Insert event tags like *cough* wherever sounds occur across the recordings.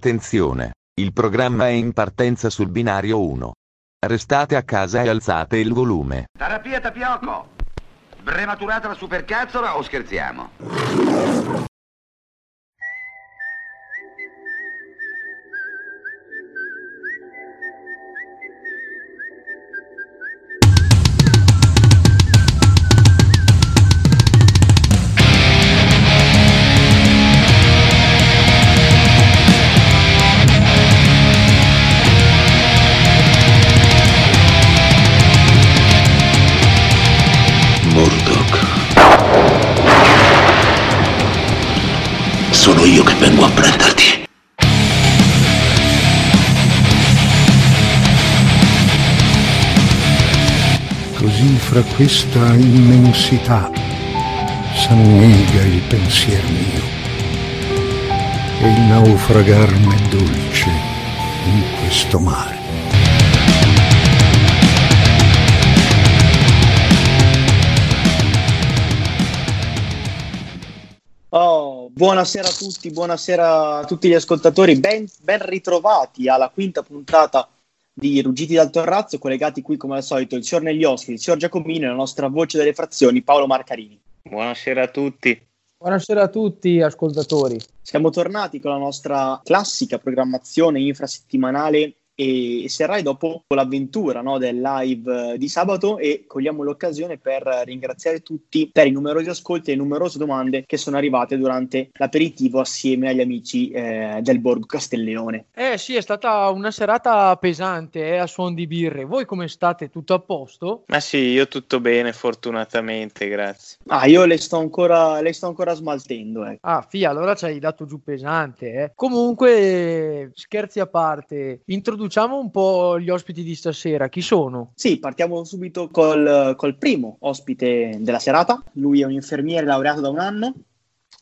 Attenzione, il programma è in partenza sul binario 1. Restate a casa e alzate il volume. Terapia tapioco! Prematurata la supercazzola o scherziamo? Questa immensità s'annega il pensier mio e il naufragar m'è dolce in questo mare. Oh, buonasera a tutti, buonasera a tutti gli ascoltatori, ben, ben ritrovati alla quinta puntata di Ruggiti dal Torrazzo, collegati qui come al solito il signor Negli Oschi, il signor Giacomino e la nostra voce delle frazioni Paolo Marcarini. Buonasera a tutti. Buonasera a tutti ascoltatori. Siamo tornati con la nostra classica programmazione infrasettimanale e serrai dopo l'avventura no, del live eh, di sabato e cogliamo l'occasione per ringraziare tutti per i numerosi ascolti e le numerose domande che sono arrivate durante l'aperitivo assieme agli amici eh, del Borgo Castelleone. Eh sì, è stata una serata pesante eh, a suon di birre. Voi come state? Tutto a posto? Ma sì, io tutto bene, fortunatamente, grazie. Ah, io le sto ancora, le sto ancora smaltendo. Eh. Ah, Fia, allora ci hai dato giù pesante. Eh. Comunque, scherzi a parte, introduciamo un po' gli ospiti di stasera. Chi sono? Sì, partiamo subito col, col primo ospite della serata. Lui è un infermiere laureato da un anno,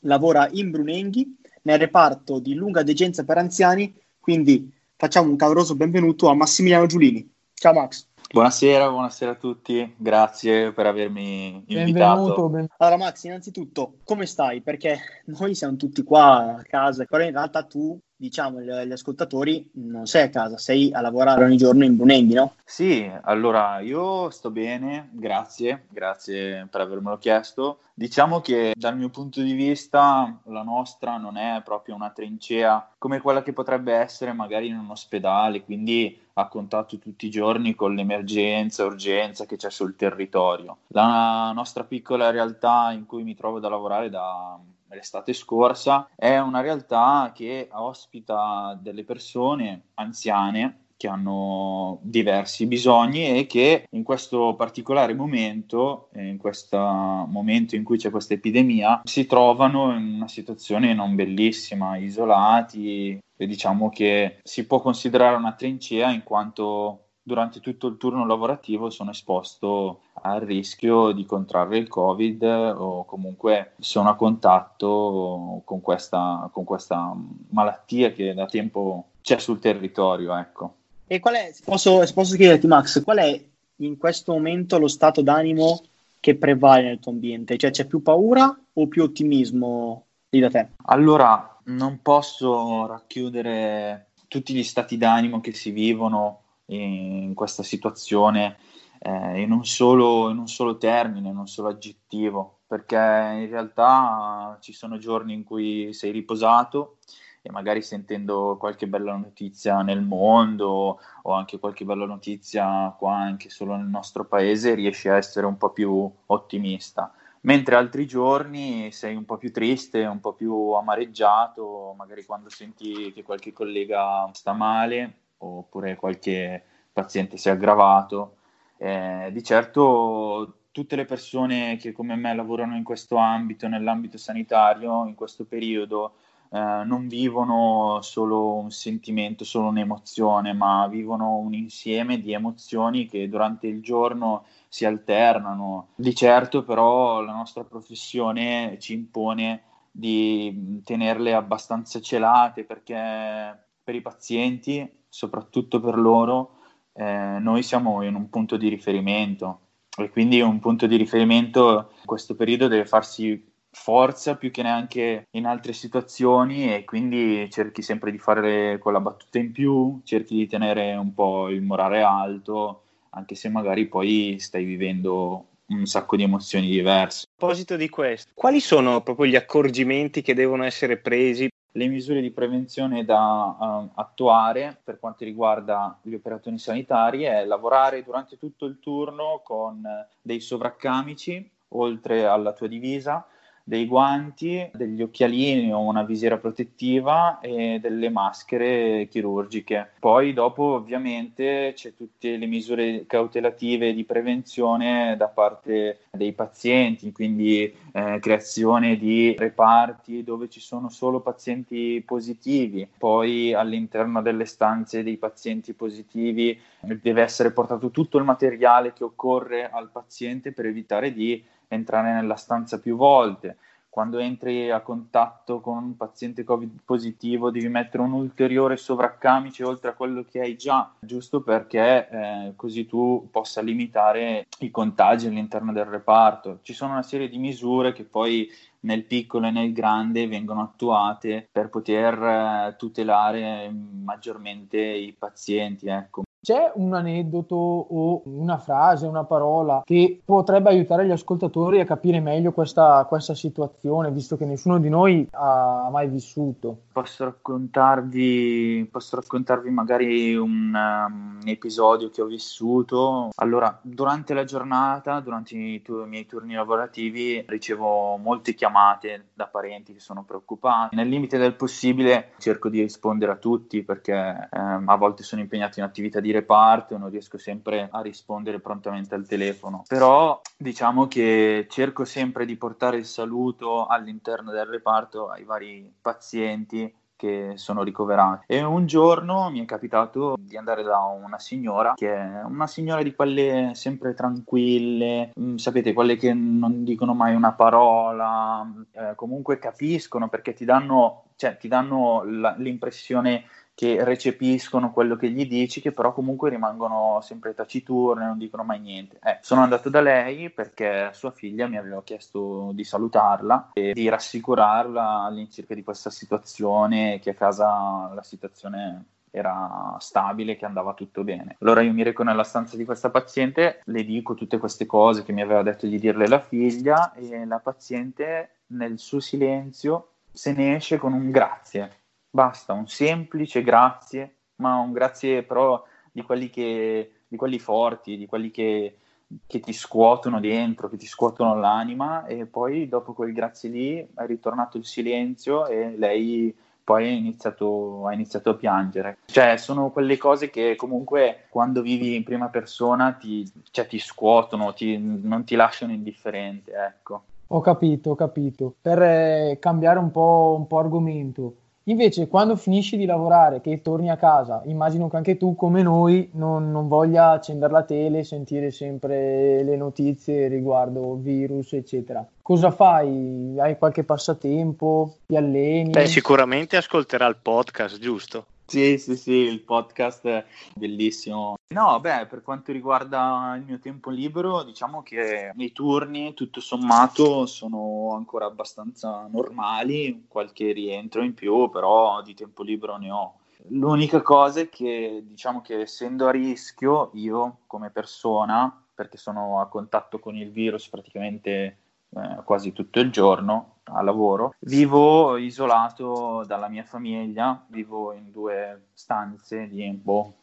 lavora in Brunenghi nel reparto di lunga degenza per anziani, quindi facciamo un caloroso benvenuto a Massimiliano Giulini. Ciao Max. Buonasera, buonasera a tutti, grazie per avermi invitato. Benvenuto. ben- Allora Max, innanzitutto, come stai? Perché noi siamo tutti qua a casa, però in realtà tu, diciamo, gli, ascoltatori non sei a casa, sei a lavorare ogni giorno in Brunenghi, no? Sì, allora io sto bene, grazie, grazie per avermelo chiesto. Diciamo che dal mio punto di vista la nostra non è proprio una trincea come quella che potrebbe essere magari in un ospedale, quindi a contatto tutti i giorni con l'emergenza, urgenza che c'è sul territorio. La nostra piccola realtà in cui mi trovo da lavorare da l'estate scorsa è una realtà che ospita delle persone anziane che hanno diversi bisogni e che in questo particolare momento, eh, in questo momento in cui c'è questa epidemia, si trovano in una situazione non bellissima, isolati e diciamo che si può considerare una trincea in quanto durante tutto il turno lavorativo sono esposto al rischio di contrarre il Covid o comunque sono a contatto con questa, con questa malattia che da tempo c'è sul territorio, ecco. E qual è, se posso, se posso chiederti Max, qual è in questo momento lo stato d'animo che prevale nel tuo ambiente? Cioè c'è più paura o più ottimismo lì da te? Allora, non posso racchiudere tutti gli stati d'animo che si vivono in questa situazione eh, in, un solo, in un solo termine, in un solo aggettivo, perché in realtà ci sono giorni in cui sei riposato e magari sentendo qualche bella notizia nel mondo o anche qualche bella notizia qua anche solo nel nostro paese riesci a essere un po' più ottimista mentre altri giorni sei un po' più triste, un po' più amareggiato, magari quando senti che qualche collega sta male oppure qualche paziente si è aggravato. Eh, di certo tutte le persone che come me lavorano in questo ambito, nell'ambito sanitario, in questo periodo, eh, non vivono solo un sentimento, solo un'emozione, ma vivono un insieme di emozioni che durante il giorno si alternano. Di certo però la nostra professione ci impone di tenerle abbastanza celate perché per i pazienti, soprattutto per loro, eh, noi siamo in un punto di riferimento e quindi un punto di riferimento in questo periodo deve farsi forza più che neanche in altre situazioni e quindi cerchi sempre di fare quella battuta in più, cerchi di tenere un po' il morale alto, anche se magari poi stai vivendo un sacco di emozioni diverse. A proposito di questo, quali sono proprio gli accorgimenti che devono essere presi? Le misure di prevenzione da uh, attuare per quanto riguarda gli operatori sanitari è lavorare durante tutto il turno con dei sovraccamici oltre alla tua divisa, dei guanti, degli occhialini o una visiera protettiva e delle maschere chirurgiche. Poi dopo ovviamente c'è tutte le misure cautelative di prevenzione da parte dei pazienti, quindi eh, creazione di reparti dove ci sono solo pazienti positivi, poi all'interno delle stanze dei pazienti positivi deve essere portato tutto il materiale che occorre al paziente per evitare di entrare nella stanza più volte. Quando entri a contatto con un paziente Covid positivo devi mettere un ulteriore sovraccamice oltre a quello che hai già, giusto perché eh, così tu possa limitare i contagi all'interno del reparto. Ci sono una serie di misure che poi nel piccolo e nel grande vengono attuate per poter eh, tutelare maggiormente i pazienti. Ecco. C'è un aneddoto o una frase, una parola che potrebbe aiutare gli ascoltatori a capire meglio questa, questa situazione, visto che nessuno di noi ha mai vissuto? Posso raccontarvi, posso raccontarvi magari un, um, episodio che ho vissuto. Allora, durante la giornata, durante i, tu- i miei turni lavorativi, ricevo molte chiamate da parenti che sono preoccupati. Nel limite del possibile cerco di rispondere a tutti perché ehm, a volte sono impegnato in attività di reparto e non riesco sempre a rispondere prontamente al telefono. Però diciamo che cerco sempre di portare il saluto all'interno del reparto ai vari pazienti che sono ricoverati. E un giorno mi è capitato di andare da una signora, che è una signora di quelle sempre tranquille, mm, sapete, quelle che non dicono mai una parola, eh, comunque capiscono perché ti danno, cioè, ti danno la, l'impressione che recepiscono quello che gli dici, che però comunque rimangono sempre taciturne, non dicono mai niente. Eh, sono andato da lei perché sua figlia mi aveva chiesto di salutarla e di rassicurarla all'incirca di questa situazione, che a casa la situazione era stabile, che andava tutto bene. Allora io mi reco nella stanza di questa paziente, le dico tutte queste cose che mi aveva detto di dirle la figlia e la paziente nel suo silenzio se ne esce con un grazie Basta, un semplice grazie, ma un grazie però di quelli, che, di quelli forti, di quelli che, che ti scuotono dentro, che ti scuotono l'anima e poi dopo quel grazie lì è ritornato il silenzio e lei poi ha iniziato, iniziato, a piangere. Cioè, sono quelle cose che comunque quando vivi in prima persona ti, cioè, ti scuotono, ti, non ti lasciano indifferente, ecco. Ho capito, ho capito. Per eh, cambiare un po', un po' argomento, Invece, quando finisci di lavorare, che torni a casa, immagino che anche tu, come noi, non, non voglia accendere la tele, sentire sempre le notizie riguardo virus, eccetera. Cosa fai? Hai qualche passatempo? Ti alleni? Beh, sicuramente ascolterà il podcast, giusto? Sì, sì, sì, il podcast è bellissimo. No, beh, per quanto riguarda il mio tempo libero, diciamo che i turni, tutto sommato, sono ancora abbastanza normali, qualche rientro in più, però di tempo libero ne ho. L'unica cosa è che, diciamo che essendo a rischio, io come persona, perché sono a contatto con il virus praticamente eh, quasi tutto il giorno a lavoro. Vivo isolato dalla mia famiglia, vivo in due stanze di boh,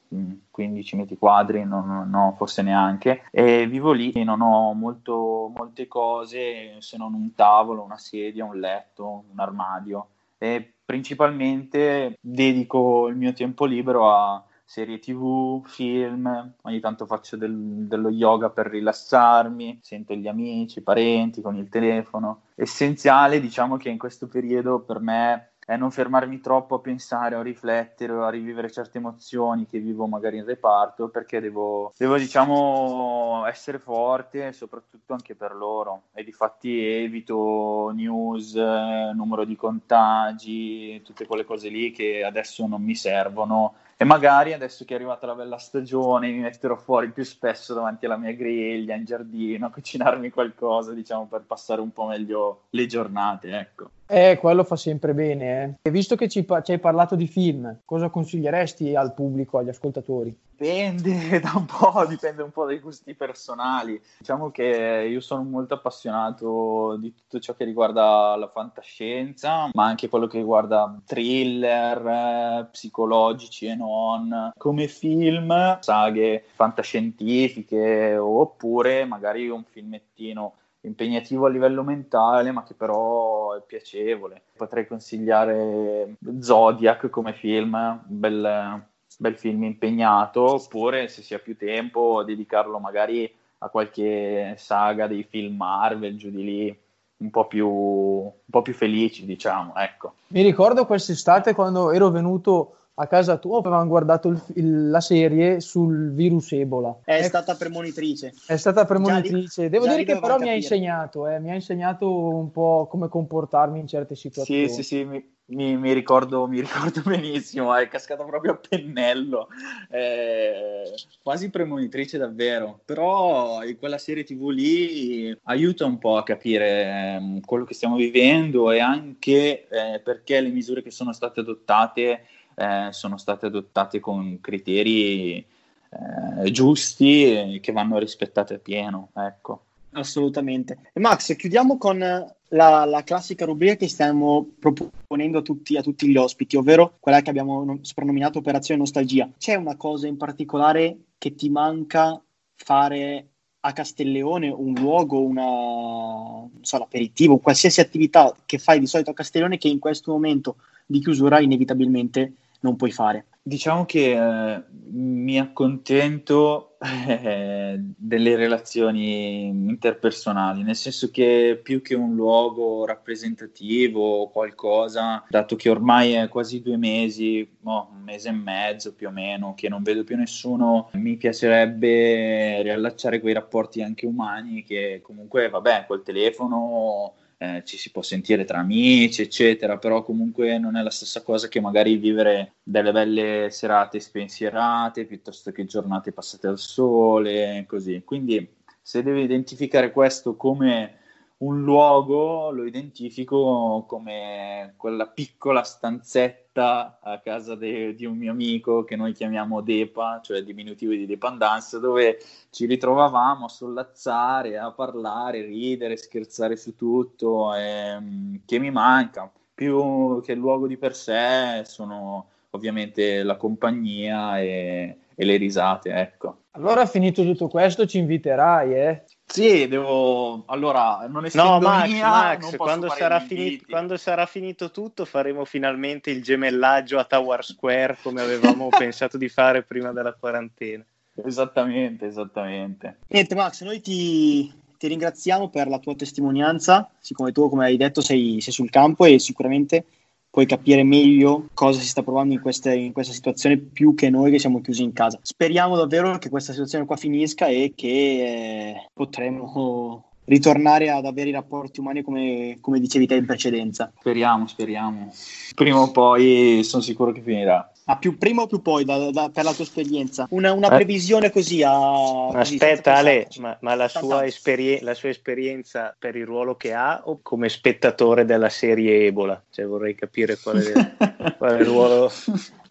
15 metri quadri, non, no, forse neanche, e vivo lì e non ho molto, molte cose se non un tavolo, una sedia, un letto, un armadio e principalmente dedico il mio tempo libero a serie tv, film, ogni tanto faccio del, dello yoga per rilassarmi, sento gli amici, i parenti con il telefono. Essenziale, diciamo che in questo periodo per me è non fermarmi troppo a pensare a riflettere o a rivivere certe emozioni che vivo magari in reparto perché devo, devo diciamo essere forte soprattutto anche per loro e difatti evito news, numero di contagi, tutte quelle cose lì che adesso non mi servono e magari adesso che è arrivata la bella stagione mi metterò fuori più spesso davanti alla mia griglia in giardino a cucinarmi qualcosa, diciamo, per passare un po' meglio le giornate, ecco. Eh, quello fa sempre bene. Eh. E visto che ci, ci hai parlato di film, cosa consiglieresti al pubblico, agli ascoltatori? Dipende *laughs* da un po', dipende un po' dai gusti personali. Diciamo che io sono molto appassionato di tutto ciò che riguarda la fantascienza, ma anche quello che riguarda thriller, eh, psicologici e non, come film, saghe fantascientifiche oppure magari un filmettino impegnativo a livello mentale, ma che però è piacevole. Potrei consigliare Zodiac come film, bel, bel film impegnato, oppure se si ha più tempo dedicarlo magari a qualche saga dei film Marvel, giù di lì, un po' più, un po più felici, diciamo, ecco. Mi ricordo quest'estate quando ero venuto a casa tua avevamo guardato il, il, la serie sul virus Ebola. È ecco. stata premonitrice. È stata premonitrice. Devo dire che però capire. mi ha insegnato, eh, mi ha insegnato un po' come comportarmi in certe situazioni. Sì, sì, sì, mi, mi, mi, ricordo, mi ricordo, *laughs* benissimo, è cascata proprio a pennello, eh, quasi premonitrice davvero, però in quella serie tv lì aiuta un po' a capire eh, quello che stiamo vivendo e anche eh, perché le misure che sono state adottate eh, sono state adottate con criteri eh, giusti che vanno rispettati a pieno. Ecco. Assolutamente. E Max, chiudiamo con la, la, classica rubrica che stiamo proponendo a tutti, a tutti, gli ospiti, ovvero quella che abbiamo soprannominato Operazione Nostalgia. C'è una cosa in particolare che ti manca fare a Castelleone, un luogo, una, so, l'aperitivo, qualsiasi attività che fai di solito a Castelleone che in questo momento di chiusura inevitabilmente non puoi fare. Diciamo che eh, mi accontento eh, delle relazioni interpersonali, nel senso che più che un luogo rappresentativo o qualcosa, dato che ormai è quasi due mesi, oh, un mese e mezzo più o meno, che non vedo più nessuno, mi piacerebbe riallacciare quei rapporti anche umani che comunque, vabbè, col telefono eh, ci si può sentire tra amici, eccetera, però comunque non è la stessa cosa che magari vivere delle belle serate spensierate piuttosto che giornate passate al sole, così. Quindi se devo identificare questo come un luogo lo identifico come quella piccola stanzetta a casa de- di un mio amico che noi chiamiamo Depa, cioè diminutivo di dependance, dove ci ritrovavamo a sollazzare, a parlare, ridere, scherzare su tutto, e, mm, che mi manca. Più che il luogo di per sé sono ovviamente la compagnia e, e le risate, ecco. Allora, finito tutto questo, ci inviterai, eh? Sì, devo... Allora, non essendo no, Max, mia, Max quando, sarà finito, quando, sarà finito, tutto faremo finalmente il gemellaggio a Tower Square come avevamo *laughs* pensato di fare prima della quarantena. Esattamente, esattamente. Niente Max, noi ti, ti ringraziamo per la tua testimonianza, siccome tu, come hai detto, sei, sei sul campo e sicuramente puoi capire meglio cosa si sta provando in, queste, in, questa situazione più che noi che siamo chiusi in casa. Speriamo davvero che questa situazione qua finisca e che eh, potremo ritornare ad avere i rapporti umani come, come dicevi te in precedenza. Speriamo, speriamo. Prima o poi sono sicuro che finirà. Ma più prima o più poi, da, da, per la tua esperienza? Una, una eh. previsione così a... Aspetta Ale, ma, ma la, sua esperien- la, sua esperienza per il ruolo che ha o come spettatore della serie Ebola? Cioè vorrei capire qual è, *laughs* qual è il ruolo...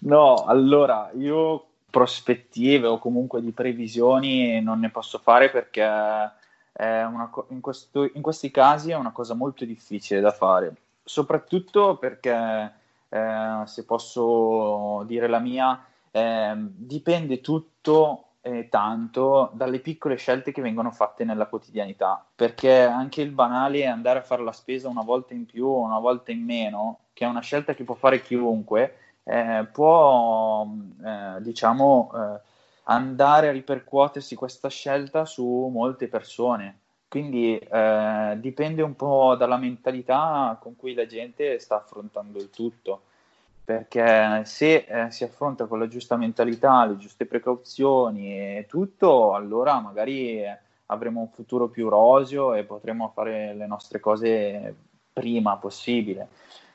No, allora, io prospettive o comunque di previsioni non ne posso fare perché co- in, questo, in questi casi è una cosa molto difficile da fare, soprattutto perché eh, se posso dire la mia, eh, dipende tutto eh, tanto dalle piccole scelte che vengono fatte nella quotidianità, perché anche il banale andare a fare la spesa una volta in più o una volta in meno, che è una scelta che può fare chiunque, eh, può, eh, diciamo, andare a ripercuotersi questa scelta su molte persone. Quindi eh, dipende un po' dalla mentalità con cui la gente sta affrontando il tutto, perché se eh, si affronta con la giusta mentalità, le giuste precauzioni e tutto, allora magari avremo un futuro più roseo e potremo fare le nostre cose prima possibile.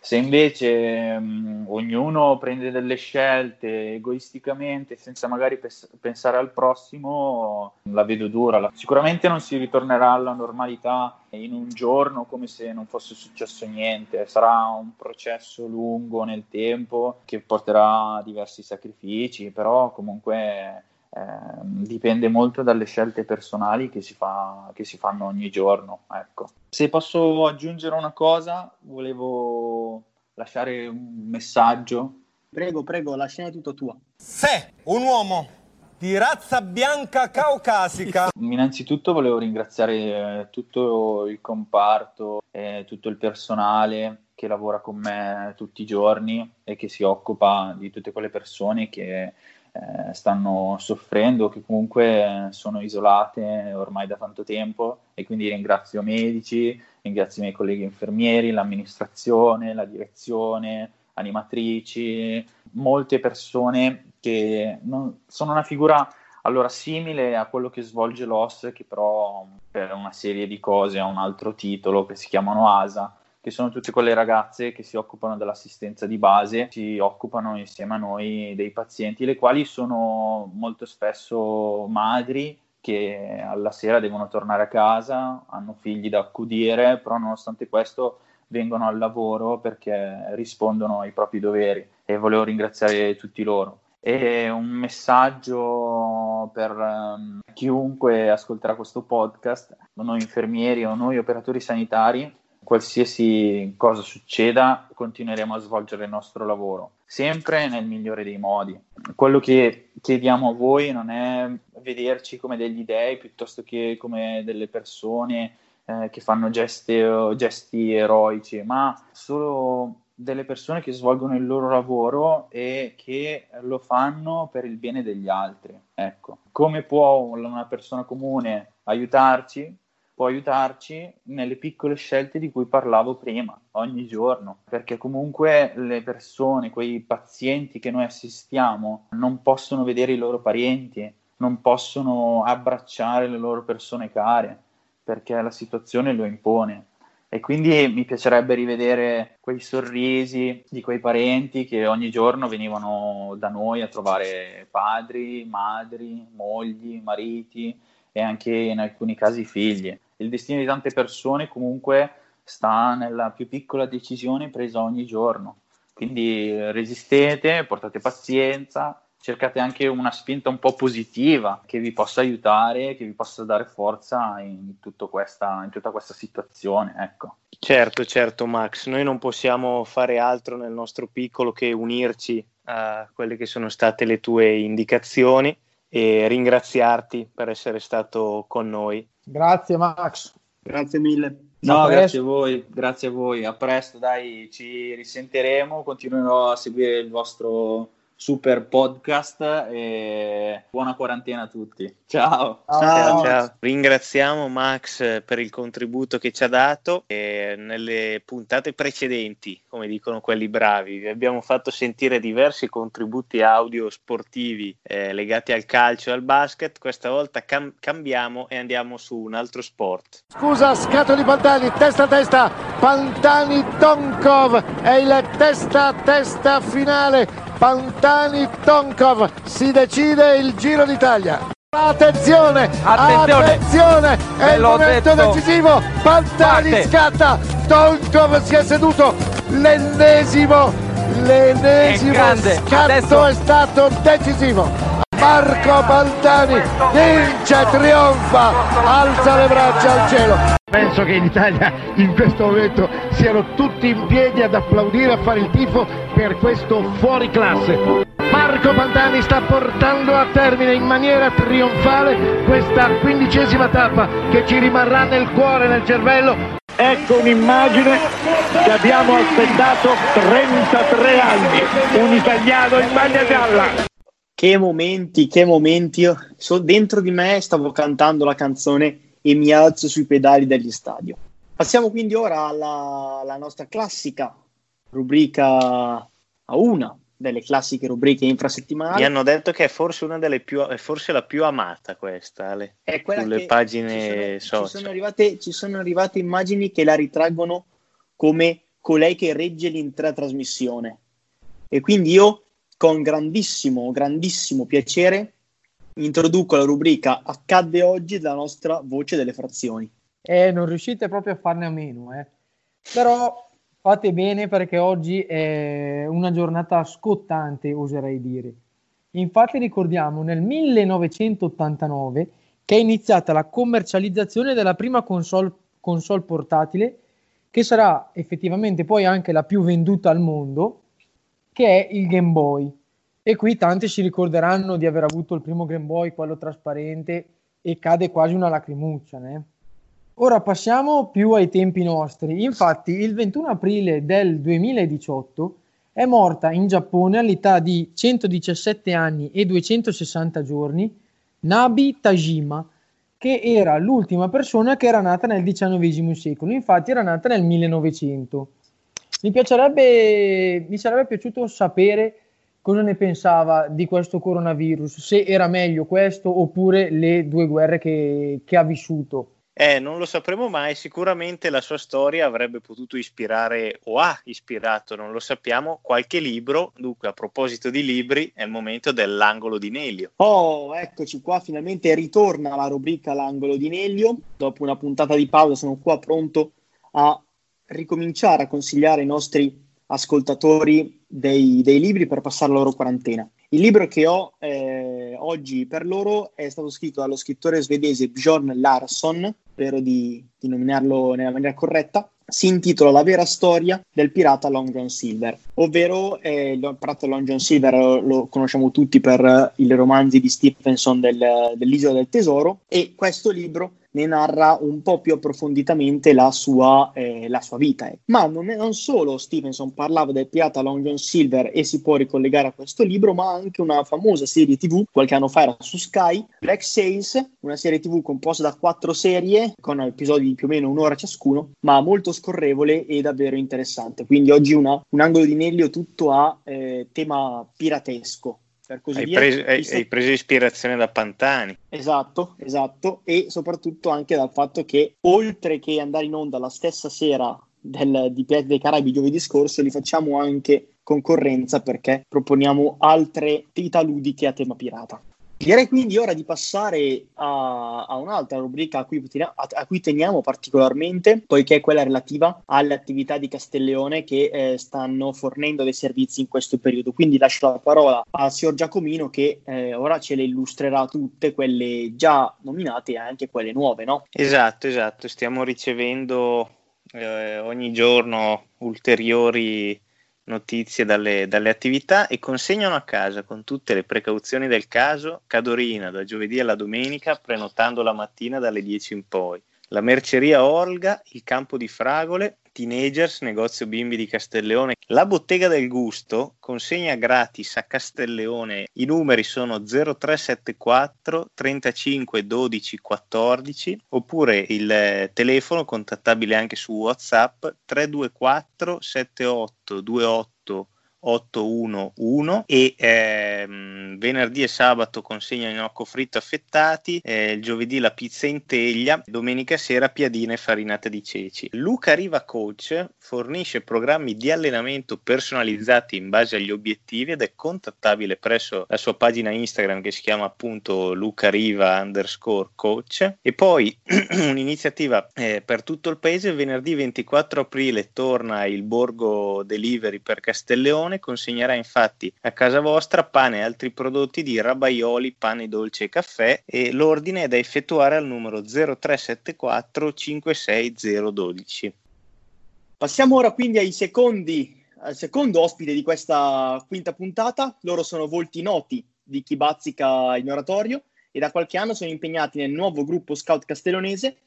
Se invece mh, ognuno prende delle scelte egoisticamente, senza magari pes- pensare al prossimo, la vedo dura. Sicuramente non si ritornerà alla normalità in un giorno come se non fosse successo niente. Sarà un processo lungo nel tempo che porterà a diversi sacrifici, però comunque eh, dipende molto dalle scelte personali che si, fa, che si fanno ogni giorno. Ecco. Se posso aggiungere una cosa, volevo lasciare un messaggio. Prego, prego, la scena è tutta tua. Se un uomo di razza bianca caucasica. Innanzitutto volevo ringraziare eh, tutto il comparto, e tutto il personale che lavora con me tutti i giorni e che si occupa di tutte quelle persone che eh, stanno soffrendo, che comunque sono isolate ormai da tanto tempo e quindi ringrazio i medici, ringrazio i miei colleghi infermieri, l'amministrazione, la direzione, animatrici, molte persone che non, sono una figura allora simile a quello che svolge l'OS, che però per una serie di cose ha un altro titolo che si chiamano ASA che sono tutte quelle ragazze che si occupano dell'assistenza di base, si occupano insieme a noi dei pazienti, le quali sono molto spesso madri che alla sera devono tornare a casa, hanno figli da accudire, però nonostante questo vengono al lavoro perché rispondono ai propri doveri e volevo ringraziare tutti loro. E un messaggio per um, chiunque ascolterà questo podcast, noi infermieri o noi operatori sanitari, qualsiasi cosa succeda, continueremo a svolgere il nostro lavoro, sempre nel migliore dei modi. Quello che chiediamo a voi non è vederci come degli dei piuttosto che come delle persone eh, che fanno gesti, gesti eroici, ma solo delle persone che svolgono il loro lavoro e che lo fanno per il bene degli altri. Ecco, come può una persona comune aiutarci? Può aiutarci nelle piccole scelte di cui parlavo prima, ogni giorno, perché comunque le persone, quei pazienti che noi assistiamo, non possono vedere i loro parenti, non possono abbracciare le loro persone care, perché la situazione lo impone. E quindi mi piacerebbe rivedere quei sorrisi di quei parenti che ogni giorno venivano da noi a trovare padri, madri, mogli, mariti e anche in alcuni casi figli il destino di tante persone comunque sta nella più piccola decisione presa ogni giorno. Quindi resistete, portate pazienza, cercate anche una spinta un po' positiva che vi possa aiutare, che vi possa dare forza in, questa, in tutta questa situazione. Ecco. Certo, certo Max, noi non possiamo fare altro nel nostro piccolo che unirci a quelle che sono state le tue indicazioni e ringraziarti per essere stato con noi Grazie Max. Grazie mille. No, grazie a voi, grazie a voi. A presto, dai, ci risentiremo. Continuerò a seguire il vostro super podcast e buona quarantena a tutti. Ciao. Ciao. ciao, ciao. Ringraziamo Max per il contributo che ci ha dato e nelle puntate precedenti, come dicono quelli bravi, vi abbiamo fatto sentire diversi contributi audio sportivi eh, legati al calcio e al basket. Questa volta cam- cambiamo e andiamo su un altro sport. Scusa, scatto di Pantani, testa a testa, Pantani Tonkov è il testa a testa finale Pantani Tonkov si decide il Giro d'Italia. Attenzione, attenzione, attenzione è il momento detto. decisivo. Pantani Parte. scatta, Tonkov si è seduto, l'ennesimo, l'ennesimo scatto Adesso. è stato decisivo. Marco Pantani vince, trionfa, alza le braccia al cielo. Penso che in Italia in questo momento siano tutti in piedi ad applaudire, a fare il tifo per questo fuori classe. Marco Pantani sta portando a termine in maniera trionfale questa quindicesima tappa che ci rimarrà nel cuore e nel cervello. Ecco un'immagine che abbiamo aspettato 33 anni, un italiano in maglia gialla. Che momenti, che momenti. Io so, dentro di me stavo cantando la canzone e mi alzo sui pedali degli stadio. Passiamo quindi ora alla, alla nostra classica rubrica a una delle classiche rubriche infrasettimanali. Mi hanno detto che è forse una delle più, è forse la più amata questa, Ale, è quella sulle pagine ci sono, social. Ci sono, arrivate, ci sono arrivate immagini che la ritraggono come colei che regge l'intera trasmissione. E quindi io, con grandissimo, grandissimo piacere, introduco la rubrica Accadde oggi della nostra voce delle frazioni. Eh, non riuscite proprio a farne a meno, eh. Però fate bene perché oggi è una giornata scottante, oserei dire. Infatti ricordiamo nel 1989 che è iniziata la commercializzazione della prima console, console portatile che sarà effettivamente poi anche la più venduta al mondo, che è il Game Boy. E qui tanti si ricorderanno di aver avuto il primo Game Boy, quello trasparente, e cade quasi una lacrimuccia. Né? Ora passiamo più ai tempi nostri. Infatti, il 21 aprile del 2018 è morta in Giappone all'età di 117 anni e 260 giorni Nabi Tajima, che era l'ultima persona che era nata nel XIX secolo. Infatti, era nata nel 1900. Mi piacerebbe, mi sarebbe piaciuto sapere cosa ne pensava di questo coronavirus, se era meglio questo oppure le due guerre che, che ha vissuto. Eh, non lo sapremo mai, sicuramente la sua storia avrebbe potuto ispirare o ha ispirato, non lo sappiamo, qualche libro. Dunque, a proposito di libri, è il momento dell'angolo di Nelio. Oh, eccoci qua, finalmente ritorna la rubrica L'angolo di Nelio. Dopo una puntata di pausa sono qua pronto a ricominciare a consigliare ai nostri ascoltatori dei, dei libri per passare la loro quarantena. Il libro che ho eh, oggi per loro è stato scritto dallo scrittore svedese Bjorn Larsson, spero di, di nominarlo nella maniera corretta, si intitola La vera storia del pirata Long John Silver, ovvero eh, il pirata Long John Silver lo conosciamo tutti per i romanzi di Stephenson del, dell'Isola del Tesoro e questo libro ne narra un po' più approfonditamente la sua, eh, la sua vita. Eh. Ma non, è, non, solo Stevenson parlava del pirata Long John Silver e si può ricollegare a questo libro, ma anche una famosa serie tv, qualche anno fa era su Sky, Black Sails, una serie tv composta da quattro serie con episodi di più o meno un'ora ciascuno, ma molto scorrevole e davvero interessante. Quindi oggi una, un angolo di Nellio tutto a eh, tema piratesco per così hai dire. Preso, hai, hai, preso ispirazione da Pantani. Esatto, esatto, e soprattutto anche dal fatto che oltre che andare in onda la stessa sera del, di Piazza dei Caraibi giovedì scorso, li facciamo anche concorrenza perché proponiamo altre attività ludiche a tema pirata. Direi quindi ora di passare a, a un'altra rubrica a cui, a, a cui, teniamo particolarmente, poiché è quella relativa alle attività di Castelleone che eh, stanno fornendo dei servizi in questo periodo. Quindi lascio la parola al signor Giacomino che eh, ora ce le illustrerà tutte quelle già nominate e anche quelle nuove, no? Esatto, esatto. Stiamo ricevendo eh, ogni giorno ulteriori notizie dalle, dalle, attività e consegnano a casa con tutte le precauzioni del caso Cadorina da giovedì alla domenica prenotando la mattina dalle 10 in poi. La merceria Olga, il campo di fragole, Teenagers, negozio bimbi di Castelleone. La bottega del gusto consegna gratis a Castelleone. I numeri sono 0374 35 12 14 oppure il eh, telefono contattabile anche su WhatsApp 324 78 28 811 e ehm, venerdì e sabato consegna gnocco fritto affettati, eh, il giovedì la pizza in teglia, domenica sera piadine e farinata di ceci. Luca Riva Coach fornisce programmi di allenamento personalizzati in base agli obiettivi ed è contattabile presso la sua pagina Instagram che si chiama appunto Luca Riva underscore coach e poi *clears throat* un'iniziativa eh, per tutto il paese venerdì 24 aprile torna il Borgo Delivery per Castelleone Leone consegnerà infatti a casa vostra pane e altri prodotti di rabaioli, pane dolce e caffè e l'ordine è da effettuare al numero 0374 56012. Passiamo ora quindi ai secondi, al secondo ospite di questa quinta puntata. Loro sono volti noti di chi bazzica in oratorio e da qualche anno sono impegnati nel nuovo gruppo scout castellonese.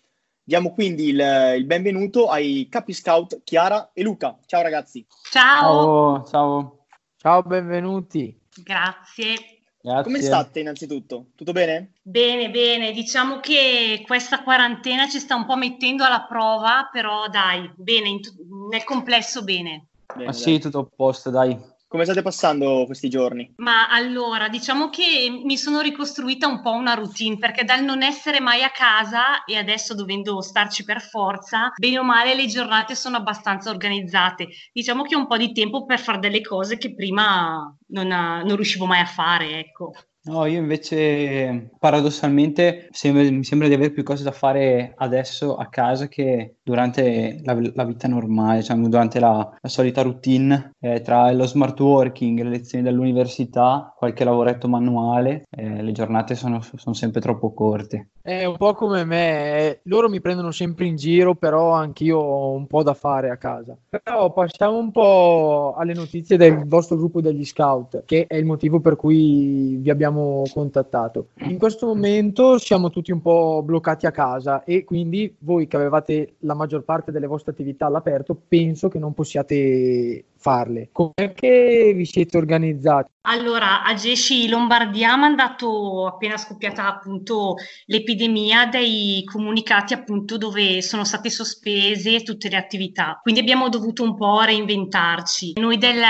Diamo quindi il, il benvenuto ai capi scout Chiara e Luca. Ciao ragazzi. Ciao. Ciao. Ciao, benvenuti. Grazie. Grazie. Come state innanzitutto? Tutto bene? Bene, bene. Diciamo che questa quarantena ci sta un po' mettendo alla prova, però dai, bene, t- nel complesso bene. bene ah, sì, tutto a posto, dai. Come state passando questi giorni? Ma allora, diciamo che mi sono ricostruita un po' una routine perché dal non essere mai a casa e adesso dovendo starci per forza, bene o male le giornate sono abbastanza organizzate. Diciamo che ho un po' di tempo per fare delle cose che prima non, non riuscivo mai a fare, ecco. No, io invece paradossalmente sembra, mi sembra di avere più cose da fare adesso a casa che durante la, la vita normale, diciamo, durante la, la solita routine eh, tra lo smart working, le lezioni dell'università, qualche lavoretto manuale, eh, le giornate sono, sono sempre troppo corte. È un po' come me, eh, loro mi prendono sempre in giro, però anch'io ho un po' da fare a casa. Però passiamo un po' alle notizie del vostro gruppo degli scout, che è il motivo per cui vi abbiamo contattato. In questo momento siamo tutti un po' bloccati a casa e quindi voi che avevate la maggior parte delle vostre attività all'aperto, penso che non possiate farle. Come vi siete organizzati? Allora, a Gesci Lombardia ha mandato, appena scoppiata appunto l'epidemia, dei comunicati appunto dove sono state sospese tutte le attività. Quindi abbiamo dovuto un po' reinventarci. Noi del,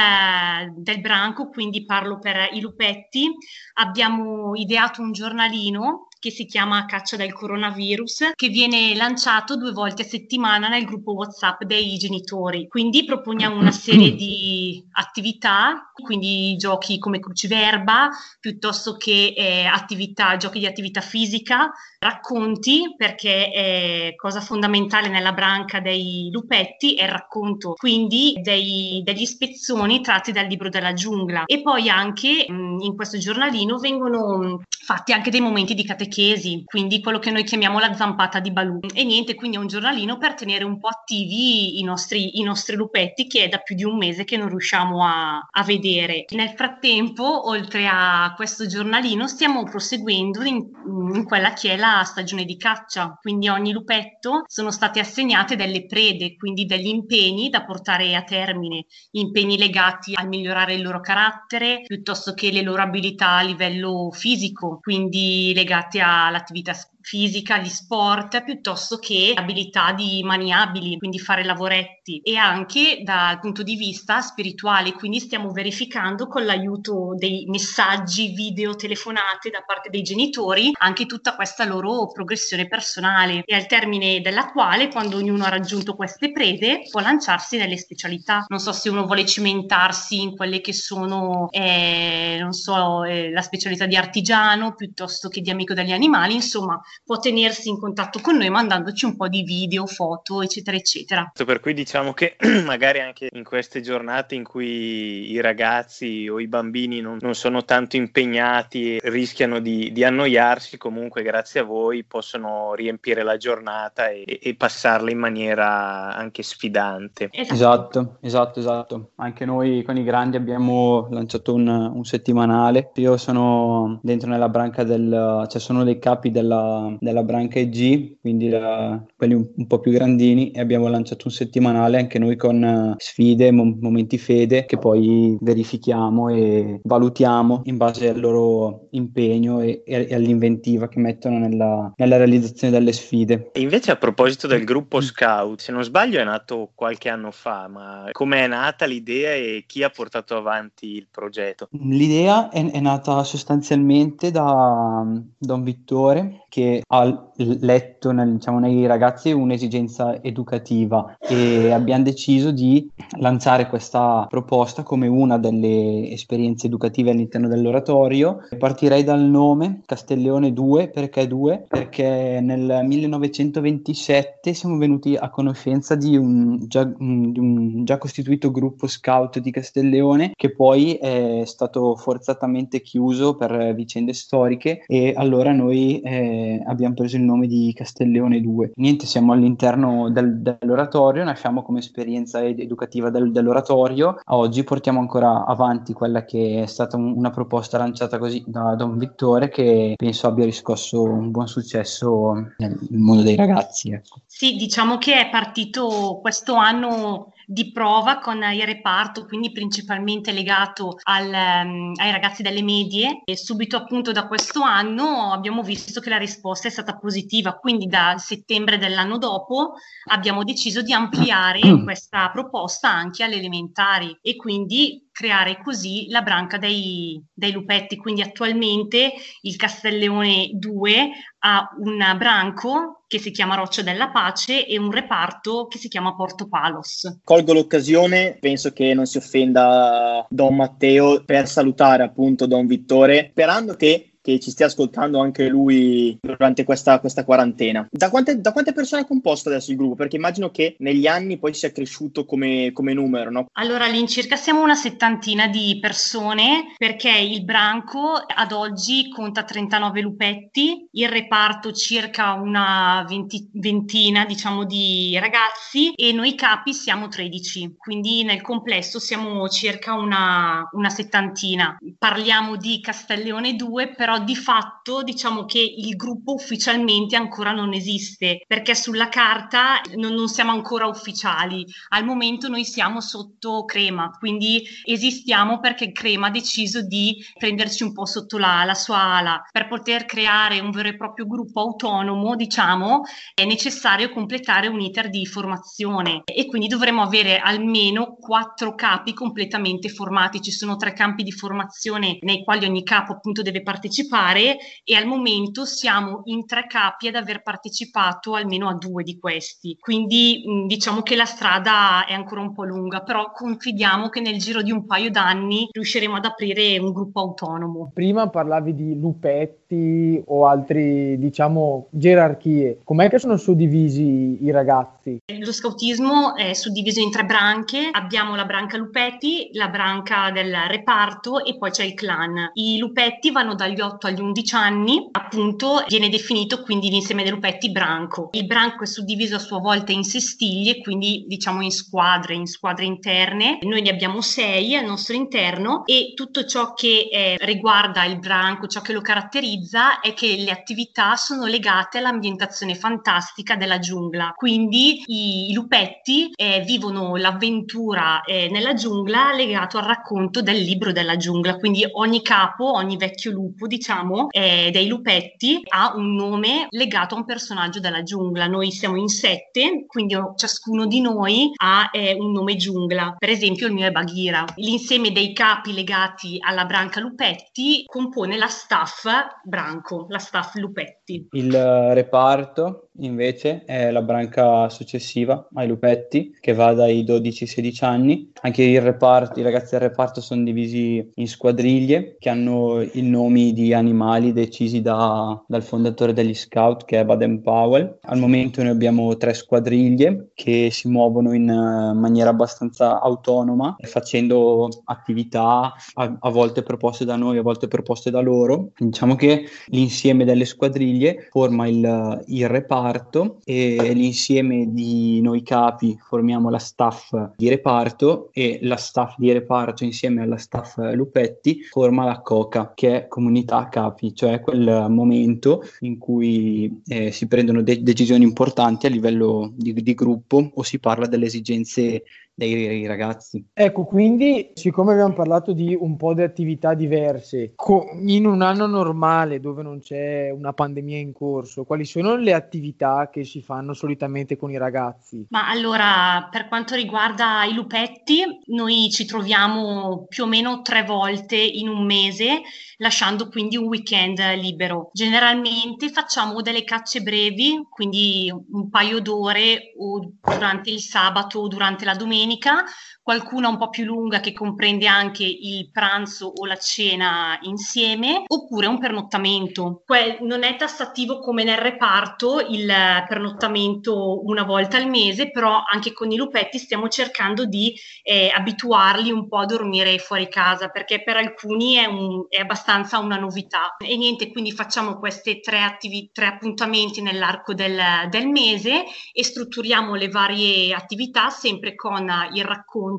del branco, quindi parlo per i lupetti, abbiamo ideato un giornalino che si chiama Caccia del coronavirus, che viene lanciato due volte a settimana nel gruppo WhatsApp dei genitori. Quindi proponiamo una serie di attività, quindi giochi come cruciverba, piuttosto che eh, attività, giochi di attività fisica, racconti, perché è cosa fondamentale nella branca dei lupetti è il racconto, quindi dei, degli spezzoni tratti dal libro della giungla. E poi anche mh, in questo giornalino vengono fatti anche dei momenti di catechesi, quindi quello che noi chiamiamo la zampata di Balù. E niente, quindi è un giornalino per tenere un po' attivi i nostri, i nostri lupetti che è da più di un mese che non riusciamo a, a vedere. Nel frattempo, oltre a questo giornalino, stiamo proseguendo in, in quella che è la stagione di caccia, quindi ogni lupetto sono state assegnate delle prede, quindi degli impegni da portare a termine, impegni legati al migliorare il loro carattere, piuttosto che le loro abilità a livello fisico, quindi legate all'attività fisica, gli sport, piuttosto che abilità di maniabili, quindi fare lavoretti e anche dal punto di vista spirituale, quindi stiamo verificando con l'aiuto dei messaggi, video, telefonate da parte dei genitori anche tutta questa loro progressione personale e al termine della quale quando ognuno ha raggiunto queste prede può lanciarsi nelle specialità. Non so se uno vuole cimentarsi in quelle che sono, eh, non so, eh, la specialità di artigiano piuttosto che di amico degli animali, insomma può tenersi in contatto con noi mandandoci un po' di video, foto, eccetera, eccetera. Per cui diciamo che *clears throat* magari anche in queste giornate in cui i ragazzi o i bambini non, non sono tanto impegnati e rischiano di, di, annoiarsi, comunque grazie a voi possono riempire la giornata e, e passarla in maniera anche sfidante. Esatto. esatto, esatto, esatto. Anche noi con i grandi abbiamo lanciato un, un settimanale. Io sono dentro nella branca del, cioè sono dei capi della della branca EG, quindi la, quelli un, un, po' più grandini, e abbiamo lanciato un settimanale anche noi con uh, sfide, mo- momenti fede, che poi verifichiamo e valutiamo in base al loro impegno e, e all'inventiva che mettono nella, nella, realizzazione delle sfide. E invece a proposito del gruppo. Scout, se non sbaglio è nato qualche anno fa, ma come è nata l'idea e chi ha portato avanti il progetto? L'idea è, è nata sostanzialmente da Don Vittore, che ha letto nel, diciamo, nei ragazzi un'esigenza educativa e abbiamo deciso di lanciare questa proposta come una delle esperienze educative all'interno dell'oratorio. Partirei dal nome Castelleone 2, perché 2? Perché nel 1927 siamo venuti a conoscenza di un già, di un già costituito gruppo scout di Castelleone che poi è stato forzatamente chiuso per vicende storiche e allora noi eh, abbiamo preso il nome di Castelleone 2. Niente, siamo all'interno del, dell'oratorio, nasciamo come esperienza ed- educativa del, dell'oratorio. A oggi portiamo ancora avanti quella che è stata un, una proposta lanciata così da Don Vittore che penso abbia riscosso un buon successo nel mondo dei ragazzi. Ecco. Sì, diciamo che è partito questo anno di prova con il reparto, quindi principalmente legato al, um, ai ragazzi delle medie. E subito appunto da questo anno abbiamo visto che la risposta è stata positiva, quindi da settembre dell'anno dopo abbiamo deciso di ampliare *clears throat* questa proposta anche alle elementari. E quindi creare così la branca dei, dei lupetti. Quindi attualmente il Castelleone 2 ha un branco che si chiama Roccia della Pace e un reparto che si chiama Porto Palos. Colgo l'occasione, penso che non si offenda Don Matteo per salutare appunto Don Vittore, sperando che che ci stia ascoltando anche lui durante questa, questa quarantena. Da quante, da quante, persone è composto adesso il gruppo? Perché immagino che negli anni poi sia cresciuto come, come numero, no? Allora, all'incirca siamo una settantina di persone perché il branco ad oggi conta 39 lupetti, il reparto circa una venti, ventina, diciamo, di ragazzi e noi capi siamo 13, quindi nel complesso siamo circa una, una settantina. Parliamo di Castelleone 2, però però di fatto diciamo che il gruppo ufficialmente ancora non esiste perché sulla carta non, non siamo ancora ufficiali. Al momento noi siamo sotto Crema, quindi esistiamo perché Crema ha deciso di prenderci un po' sotto la, la sua ala. Per poter creare un vero e proprio gruppo autonomo, diciamo, è necessario completare un iter di formazione e quindi dovremo avere almeno quattro capi completamente formati. Ci sono tre campi di formazione nei quali ogni capo appunto deve partecipare partecipare e al momento siamo in tre capi ad aver partecipato almeno a due di questi. Quindi mh, diciamo che la strada è ancora un po' lunga, però confidiamo che nel giro di un paio d'anni riusciremo ad aprire un gruppo autonomo. Prima parlavi di lupetti o altri, diciamo, gerarchie. Com'è che sono suddivisi i ragazzi? Lo scautismo è suddiviso in tre branche. Abbiamo la branca lupetti, la branca del reparto e poi c'è il clan. I lupetti vanno dagli 8 8 agli 11 anni, appunto viene definito quindi l'insieme dei lupetti branco. Il branco è suddiviso a sua volta in sestiglie, quindi diciamo in squadre, in squadre interne. Noi ne abbiamo sei al nostro interno e tutto ciò che eh, riguarda il branco, ciò che lo caratterizza è che le attività sono legate all'ambientazione fantastica della giungla. Quindi i, i lupetti eh, vivono l'avventura eh, nella giungla legato al racconto del libro della giungla. Quindi ogni capo, ogni vecchio lupo, diciamo, eh, dei lupetti ha un nome legato a un personaggio della giungla. Noi siamo in sette, quindi ciascuno di noi ha eh, un nome giungla. Per esempio il mio è Bagheera. L'insieme dei capi legati alla branca lupetti compone la staff branco, la staff lupetti. Il reparto invece è la branca successiva ai lupetti che va dai 12 ai 16 anni. Anche reparto, i ragazzi del reparto sono divisi in squadriglie che hanno i nomi di animali decisi da, dal fondatore degli scout che è Baden Powell. Al momento noi abbiamo tre squadriglie che si muovono in uh, maniera abbastanza autonoma facendo attività a, a volte proposte da noi, a volte proposte da loro. Diciamo che l'insieme delle squadriglie forma il, il reparto reparto e l'insieme di noi capi formiamo la staff di reparto e la staff di reparto insieme alla staff Lupetti forma la COCA che è comunità capi, cioè quel momento in cui eh, si prendono de- decisioni importanti a livello di, di gruppo o si parla delle esigenze dei ragazzi. Ecco, quindi siccome abbiamo parlato di un po' di attività diverse, co- in un anno normale dove non c'è una pandemia in corso, quali sono le attività che si fanno solitamente con i ragazzi? Ma allora, per quanto riguarda i lupetti, noi ci troviamo più o meno tre volte in un mese, lasciando quindi un weekend libero. Generalmente facciamo delle cacce brevi, quindi un paio d'ore o durante il sabato o durante la domenica domenica, qualcuna un po' più lunga che comprende anche il pranzo o la cena insieme, oppure un pernottamento. Que- non è tassativo come nel reparto il pernottamento una volta al mese, però anche con i lupetti stiamo cercando di eh, abituarli un po' a dormire fuori casa, perché per alcuni è, un, è abbastanza una novità. E niente, quindi facciamo questi tre, attivi- tre appuntamenti nell'arco del, del mese e strutturiamo le varie attività sempre con il racconto,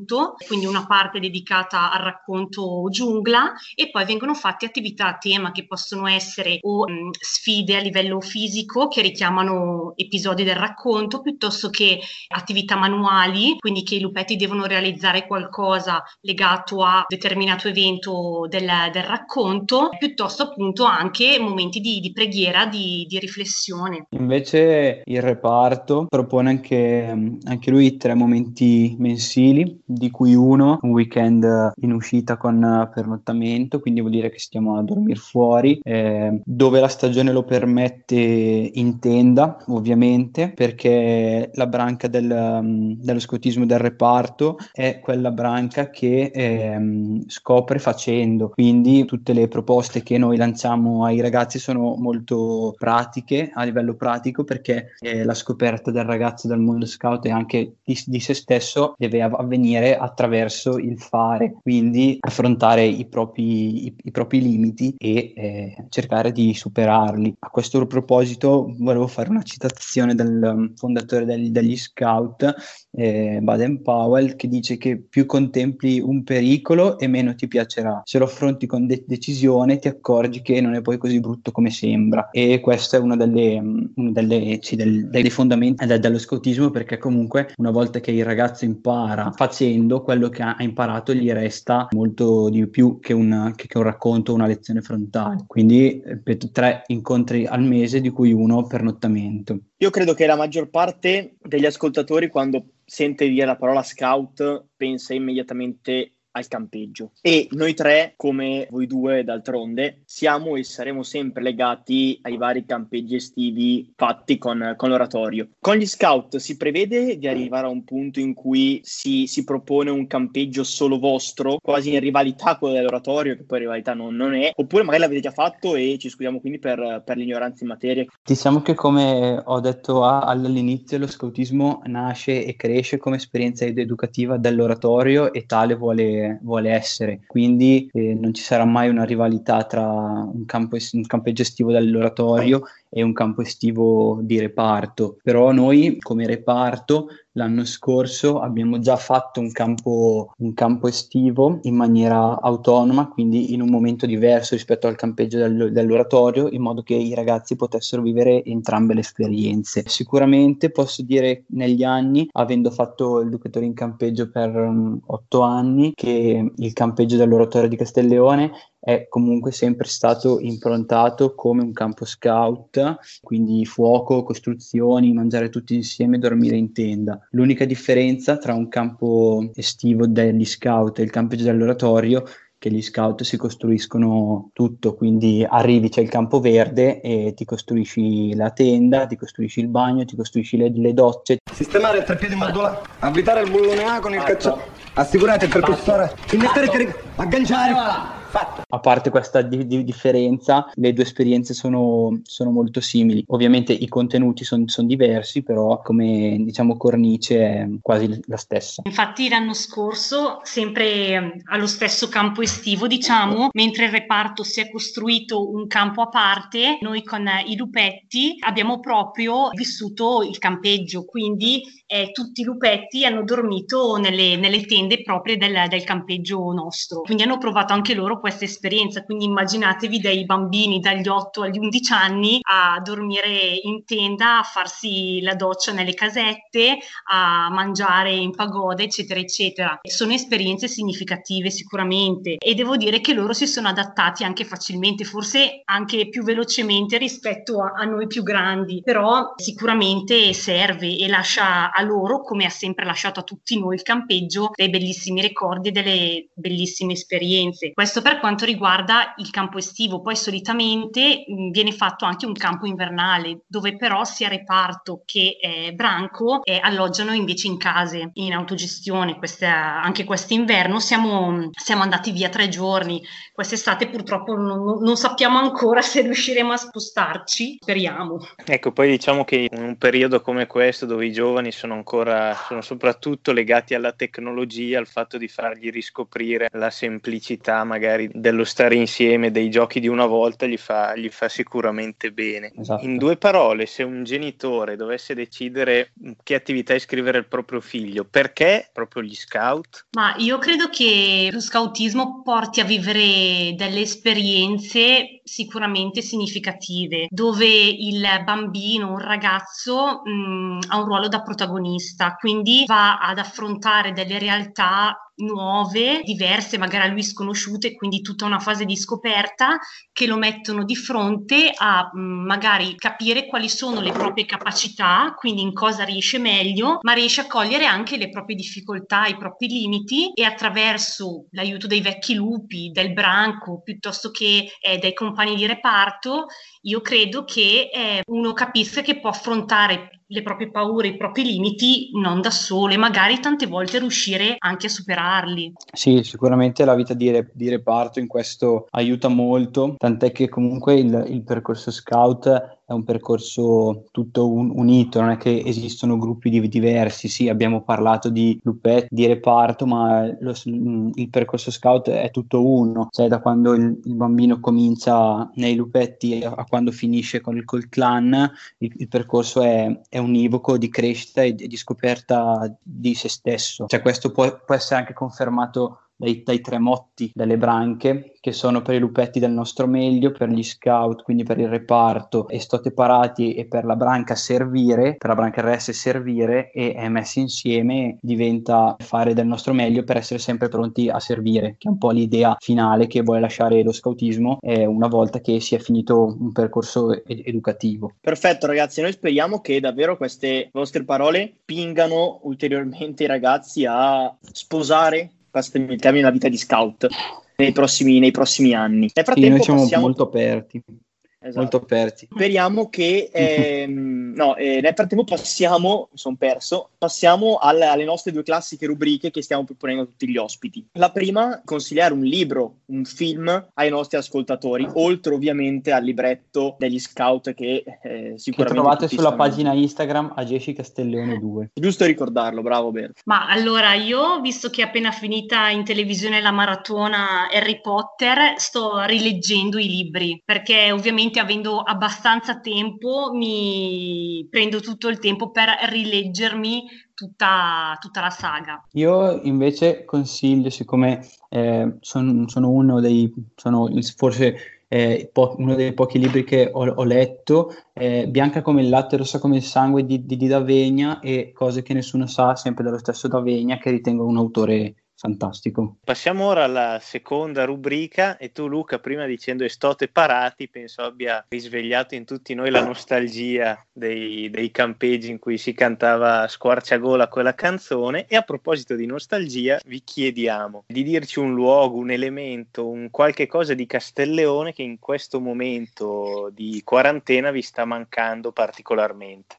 quindi una parte dedicata al racconto giungla e poi vengono fatte attività a tema che possono essere o mh, sfide a livello fisico che richiamano episodi del racconto piuttosto che attività manuali, quindi che i lupetti devono realizzare qualcosa legato a determinato evento del, del racconto, piuttosto appunto anche momenti di, di preghiera, di, di, riflessione. Invece il reparto propone anche, anche lui tre momenti mensili, di cui uno un weekend in uscita con pernottamento, quindi vuol dire che stiamo a dormire fuori, eh, dove la stagione lo permette in tenda, ovviamente, perché la branca del, dello scoutismo del reparto è quella branca che eh, scopre facendo, quindi tutte le proposte che noi lanciamo ai ragazzi sono molto pratiche a livello pratico perché eh, la scoperta del ragazzo del mondo scout e anche di, di se stesso deve avvenire attraverso il fare, quindi affrontare i propri, i, i propri limiti e eh, cercare di superarli. A questo proposito volevo fare una citazione del um, fondatore degli, degli scout, eh, Baden Powell, che dice che più contempli un pericolo e meno ti piacerà. Se lo affronti con de- decisione ti accorgi che non è poi così brutto come sembra e questo è uno delle, um, delle, sì, del, dei fondamenti de- dello scoutismo perché comunque una volta che il ragazzo impara facendo quello che ha imparato gli resta molto di più che un, che, che un racconto o una lezione frontale. Quindi ripeto, tre incontri al mese di cui uno pernottamento. Io credo che la maggior parte degli ascoltatori quando sente dire la parola scout pensa immediatamente al campeggio. E noi tre, come voi due d'altronde, siamo e saremo sempre legati ai vari campeggi estivi fatti con, con l'oratorio. Con gli scout si prevede di arrivare a un punto in cui si, si propone un campeggio solo vostro, quasi in rivalità con dell'oratorio, che poi rivalità non, non, è, oppure magari l'avete già fatto e ci scusiamo quindi per, per l'ignoranza in materia. Diciamo che come ho detto all'inizio, lo scoutismo nasce e cresce come esperienza educativa dell'oratorio e tale vuole vuole, essere. Quindi eh, non ci sarà mai una rivalità tra un, campo, un campeggio estivo dell'oratorio e un campo estivo di reparto. Però noi come reparto l'anno scorso abbiamo già fatto un campo, un campo estivo in maniera autonoma, quindi in un momento diverso rispetto al campeggio del, dell'oratorio, in modo che i ragazzi potessero vivere entrambe le esperienze. Sicuramente posso dire negli anni, avendo fatto il educatore in campeggio per um, otto anni, che il campeggio dell'oratorio di Castelleone è comunque sempre stato improntato come un campo scout, quindi fuoco, costruzioni, mangiare tutti insieme, dormire in tenda. L'unica differenza tra un campo estivo degli scout e il campeggio dell'oratorio che gli scout si costruiscono tutto, quindi arrivi, c'è il campo verde e ti costruisci la tenda, ti costruisci il bagno, ti costruisci le, le docce. Sistemare il treppiedi modulare, avvitare il bullone A con il cacciatore, assicurate il percussore, immettere il carico, agganciare. Fatto. A parte questa di- di differenza, le due esperienze sono, sono molto simili. Ovviamente i contenuti sono son diversi, però come diciamo cornice è quasi la stessa. Infatti l'anno scorso, sempre ehm, allo stesso campo estivo, diciamo, mentre il reparto si è costruito un campo a parte, noi con i lupetti abbiamo proprio vissuto il campeggio, quindi eh, tutti i lupetti hanno dormito nelle, nelle tende proprie del, del campeggio nostro. Quindi hanno provato anche loro questa esperienza, quindi immaginatevi dei bambini dagli 8 agli 11 anni a dormire in tenda, a farsi la doccia nelle casette, a mangiare in pagoda, eccetera, eccetera. Sono esperienze significative sicuramente e devo dire che loro si sono adattati anche facilmente, forse anche più velocemente rispetto a, a noi più grandi, però sicuramente serve e lascia loro, come ha sempre lasciato a tutti noi il campeggio, dei bellissimi ricordi e delle bellissime esperienze. Questo per quanto riguarda il campo estivo, poi solitamente mh, viene fatto anche un campo invernale, dove però sia reparto che eh, branco eh, alloggiano invece in case, in autogestione. Questa, anche quest'inverno siamo, siamo andati via tre giorni, quest'estate purtroppo non, non, sappiamo ancora *laughs* se riusciremo a spostarci, speriamo. Ecco, poi diciamo che in un periodo come questo dove i giovani sono ancora, sono soprattutto legati alla tecnologia, al fatto di fargli riscoprire la semplicità magari magari dello stare insieme, dei giochi di una volta, gli fa, gli fa sicuramente bene. Esatto. In due parole, se un genitore dovesse decidere che attività iscrivere il proprio figlio, perché proprio gli scout? Ma io credo che lo scoutismo porti a vivere delle esperienze sicuramente significative, dove il bambino, un ragazzo mh, ha un ruolo da protagonista, quindi va ad affrontare delle realtà nuove, diverse, magari a lui sconosciute, quindi tutta una fase di scoperta che lo mettono di fronte a mh, mm, magari capire quali sono le proprie capacità, quindi in cosa riesce meglio, ma riesce a cogliere anche le proprie difficoltà, i propri limiti e attraverso l'aiuto dei vecchi lupi, del branco, piuttosto che eh, dai compagni di reparto, io credo che eh, uno capisca che può affrontare le proprie paure, i propri limiti non da sole, magari tante volte riuscire anche a superarli. Sì, sicuramente la vita di, re, di reparto in questo aiuta molto, tant'è che comunque il, il percorso scout è un percorso tutto un, unito, non è che esistono gruppi di, diversi, sì, abbiamo parlato di lupetti, di reparto, ma lo, il percorso scout è tutto uno, cioè da quando il, il bambino comincia nei lupetti a, a quando finisce con il col clan, il, il percorso è, è, univoco di crescita e di scoperta di se stesso, cioè questo può, può essere anche confermato dai, dai tre motti delle branche, che sono per i lupetti del nostro meglio, per gli scout, quindi per il reparto e stote parati e per la branca servire, per la branca RS servire e è messi insieme diventa fare del nostro meglio per essere sempre pronti a servire, che è un po' l'idea finale che vuole lasciare lo scoutismo eh, una volta che si è finito un percorso ed- educativo. Perfetto ragazzi, noi speriamo che davvero queste vostre parole pingano ulteriormente i ragazzi a sposare passatemi il termine, la vita di scout nei prossimi, nei prossimi anni. Nel frattempo sì, noi siamo passiamo... molto aperti. Esatto. molto aperti. Speriamo che ehm, no, eh, nel frattempo passiamo, mi sono perso, passiamo alle, alle, nostre due classiche rubriche che stiamo proponendo a tutti gli ospiti. La prima, consigliare un libro, un film ai nostri ascoltatori, oltre ovviamente al libretto degli scout che eh, sicuramente che trovate sulla stanno... pagina Instagram a Gesci Castellone 2. Giusto ricordarlo, bravo Bert. Ma allora io, visto che è appena finita in televisione la maratona Harry Potter, sto rileggendo i libri perché ovviamente ovviamente avendo abbastanza tempo mi prendo tutto il tempo per rileggermi tutta, tutta la saga. Io invece consiglio, siccome eh, son, sono uno dei, sono forse eh, po- uno dei pochi libri che ho, ho letto, eh, Bianca come il latte, rossa come il sangue di, di, di D'Avegna e cose che nessuno sa, sempre dello stesso D'Avegna, che ritengo un autore fantastico. Passiamo ora alla seconda rubrica e tu Luca prima dicendo estote parati penso abbia risvegliato in tutti noi la nostalgia dei, dei campeggi in cui si cantava squarciagola quella canzone e a proposito di nostalgia vi chiediamo di dirci un luogo, un elemento, un qualche cosa di Castelleone che in questo momento di quarantena vi sta mancando particolarmente.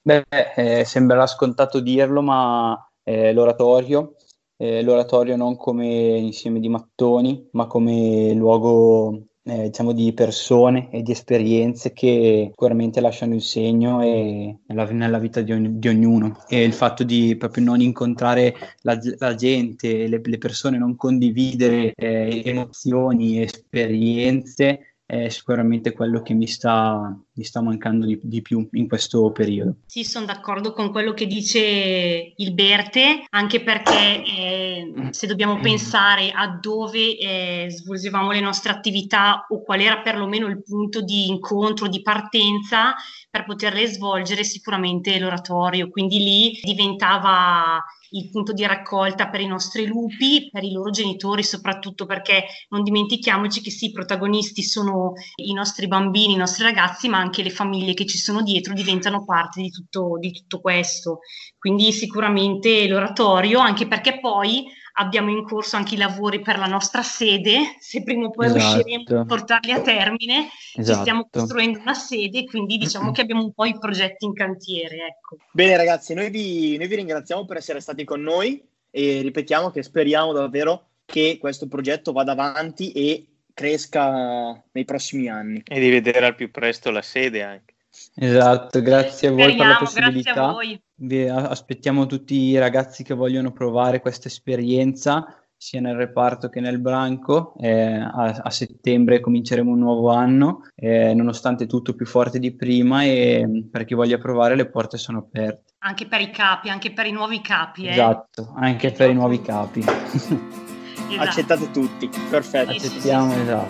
Beh, eh, sembrerà scontato dirlo, ma eh, l'oratorio eh, l'oratorio non come insieme di mattoni, ma come luogo eh, diciamo di persone e di esperienze che sicuramente lasciano il segno e, nella, nella, vita di, ogni, di, ognuno. E il fatto di proprio non incontrare la, la gente, le, le, persone, non condividere eh, emozioni, esperienze è sicuramente quello che mi sta, mi sta mancando di, di, più in questo periodo. Sì, sono d'accordo con quello che dice il Berte, anche perché eh, se dobbiamo pensare a dove eh, svolgevamo le nostre attività o qual era perlomeno il punto di incontro, di partenza per poterle svolgere, sicuramente l'oratorio, quindi lì diventava il punto di raccolta per i nostri lupi, per i loro genitori, soprattutto perché non dimentichiamoci che sì, i protagonisti sono i nostri bambini, i nostri ragazzi, ma anche le famiglie che ci sono dietro diventano parte di tutto, di tutto questo. Quindi sicuramente l'oratorio, anche perché poi abbiamo in corso anche i lavori per la nostra sede, se prima o poi esatto. riusciremo a portarli a termine, esatto. ci stiamo costruendo una sede, quindi diciamo che abbiamo un po' i progetti in cantiere. Ecco. Bene ragazzi, noi vi, noi vi ringraziamo per essere stati con noi e ripetiamo che speriamo davvero che questo progetto vada avanti e cresca nei prossimi anni. E di vedere al più presto la sede anche. Esatto, grazie a voi Speriamo, per la possibilità. Vi aspettiamo tutti i ragazzi che vogliono provare questa esperienza sia nel reparto che nel branco. Eh, a, a, settembre cominceremo un nuovo anno, eh, nonostante tutto più forte di prima e per chi voglia provare le porte sono aperte. Anche per i capi, anche per i nuovi capi. Eh? Esatto, anche per i nuovi capi. *laughs* esatto. Accettate tutti, perfetto. Accettiamo, esatto.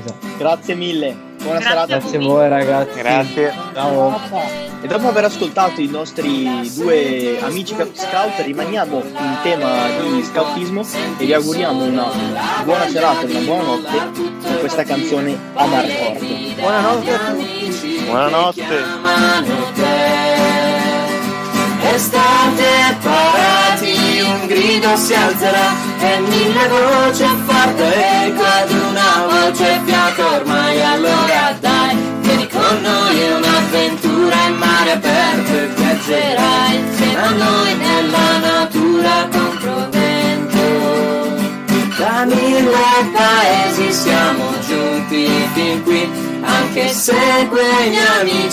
esatto. Grazie mille. Buona Grazie serata a Grazie a voi. ragazzi. Grazie. Ciao. E dopo aver ascoltato i nostri due amici scout rimaniamo in tema di scoutismo e vi auguriamo una buona serata e una buona notte con questa canzone Amar Forte. Buonanotte a tutti. Buonanotte. Estate un grido si alzerà e mille voci forte eco ad una voce fiato ormai allora dai vieni con noi è un'avventura in mare aperto e viaggerai insieme a noi nella natura contro vento da mille paesi siamo giunti fin qui anche se quegli amici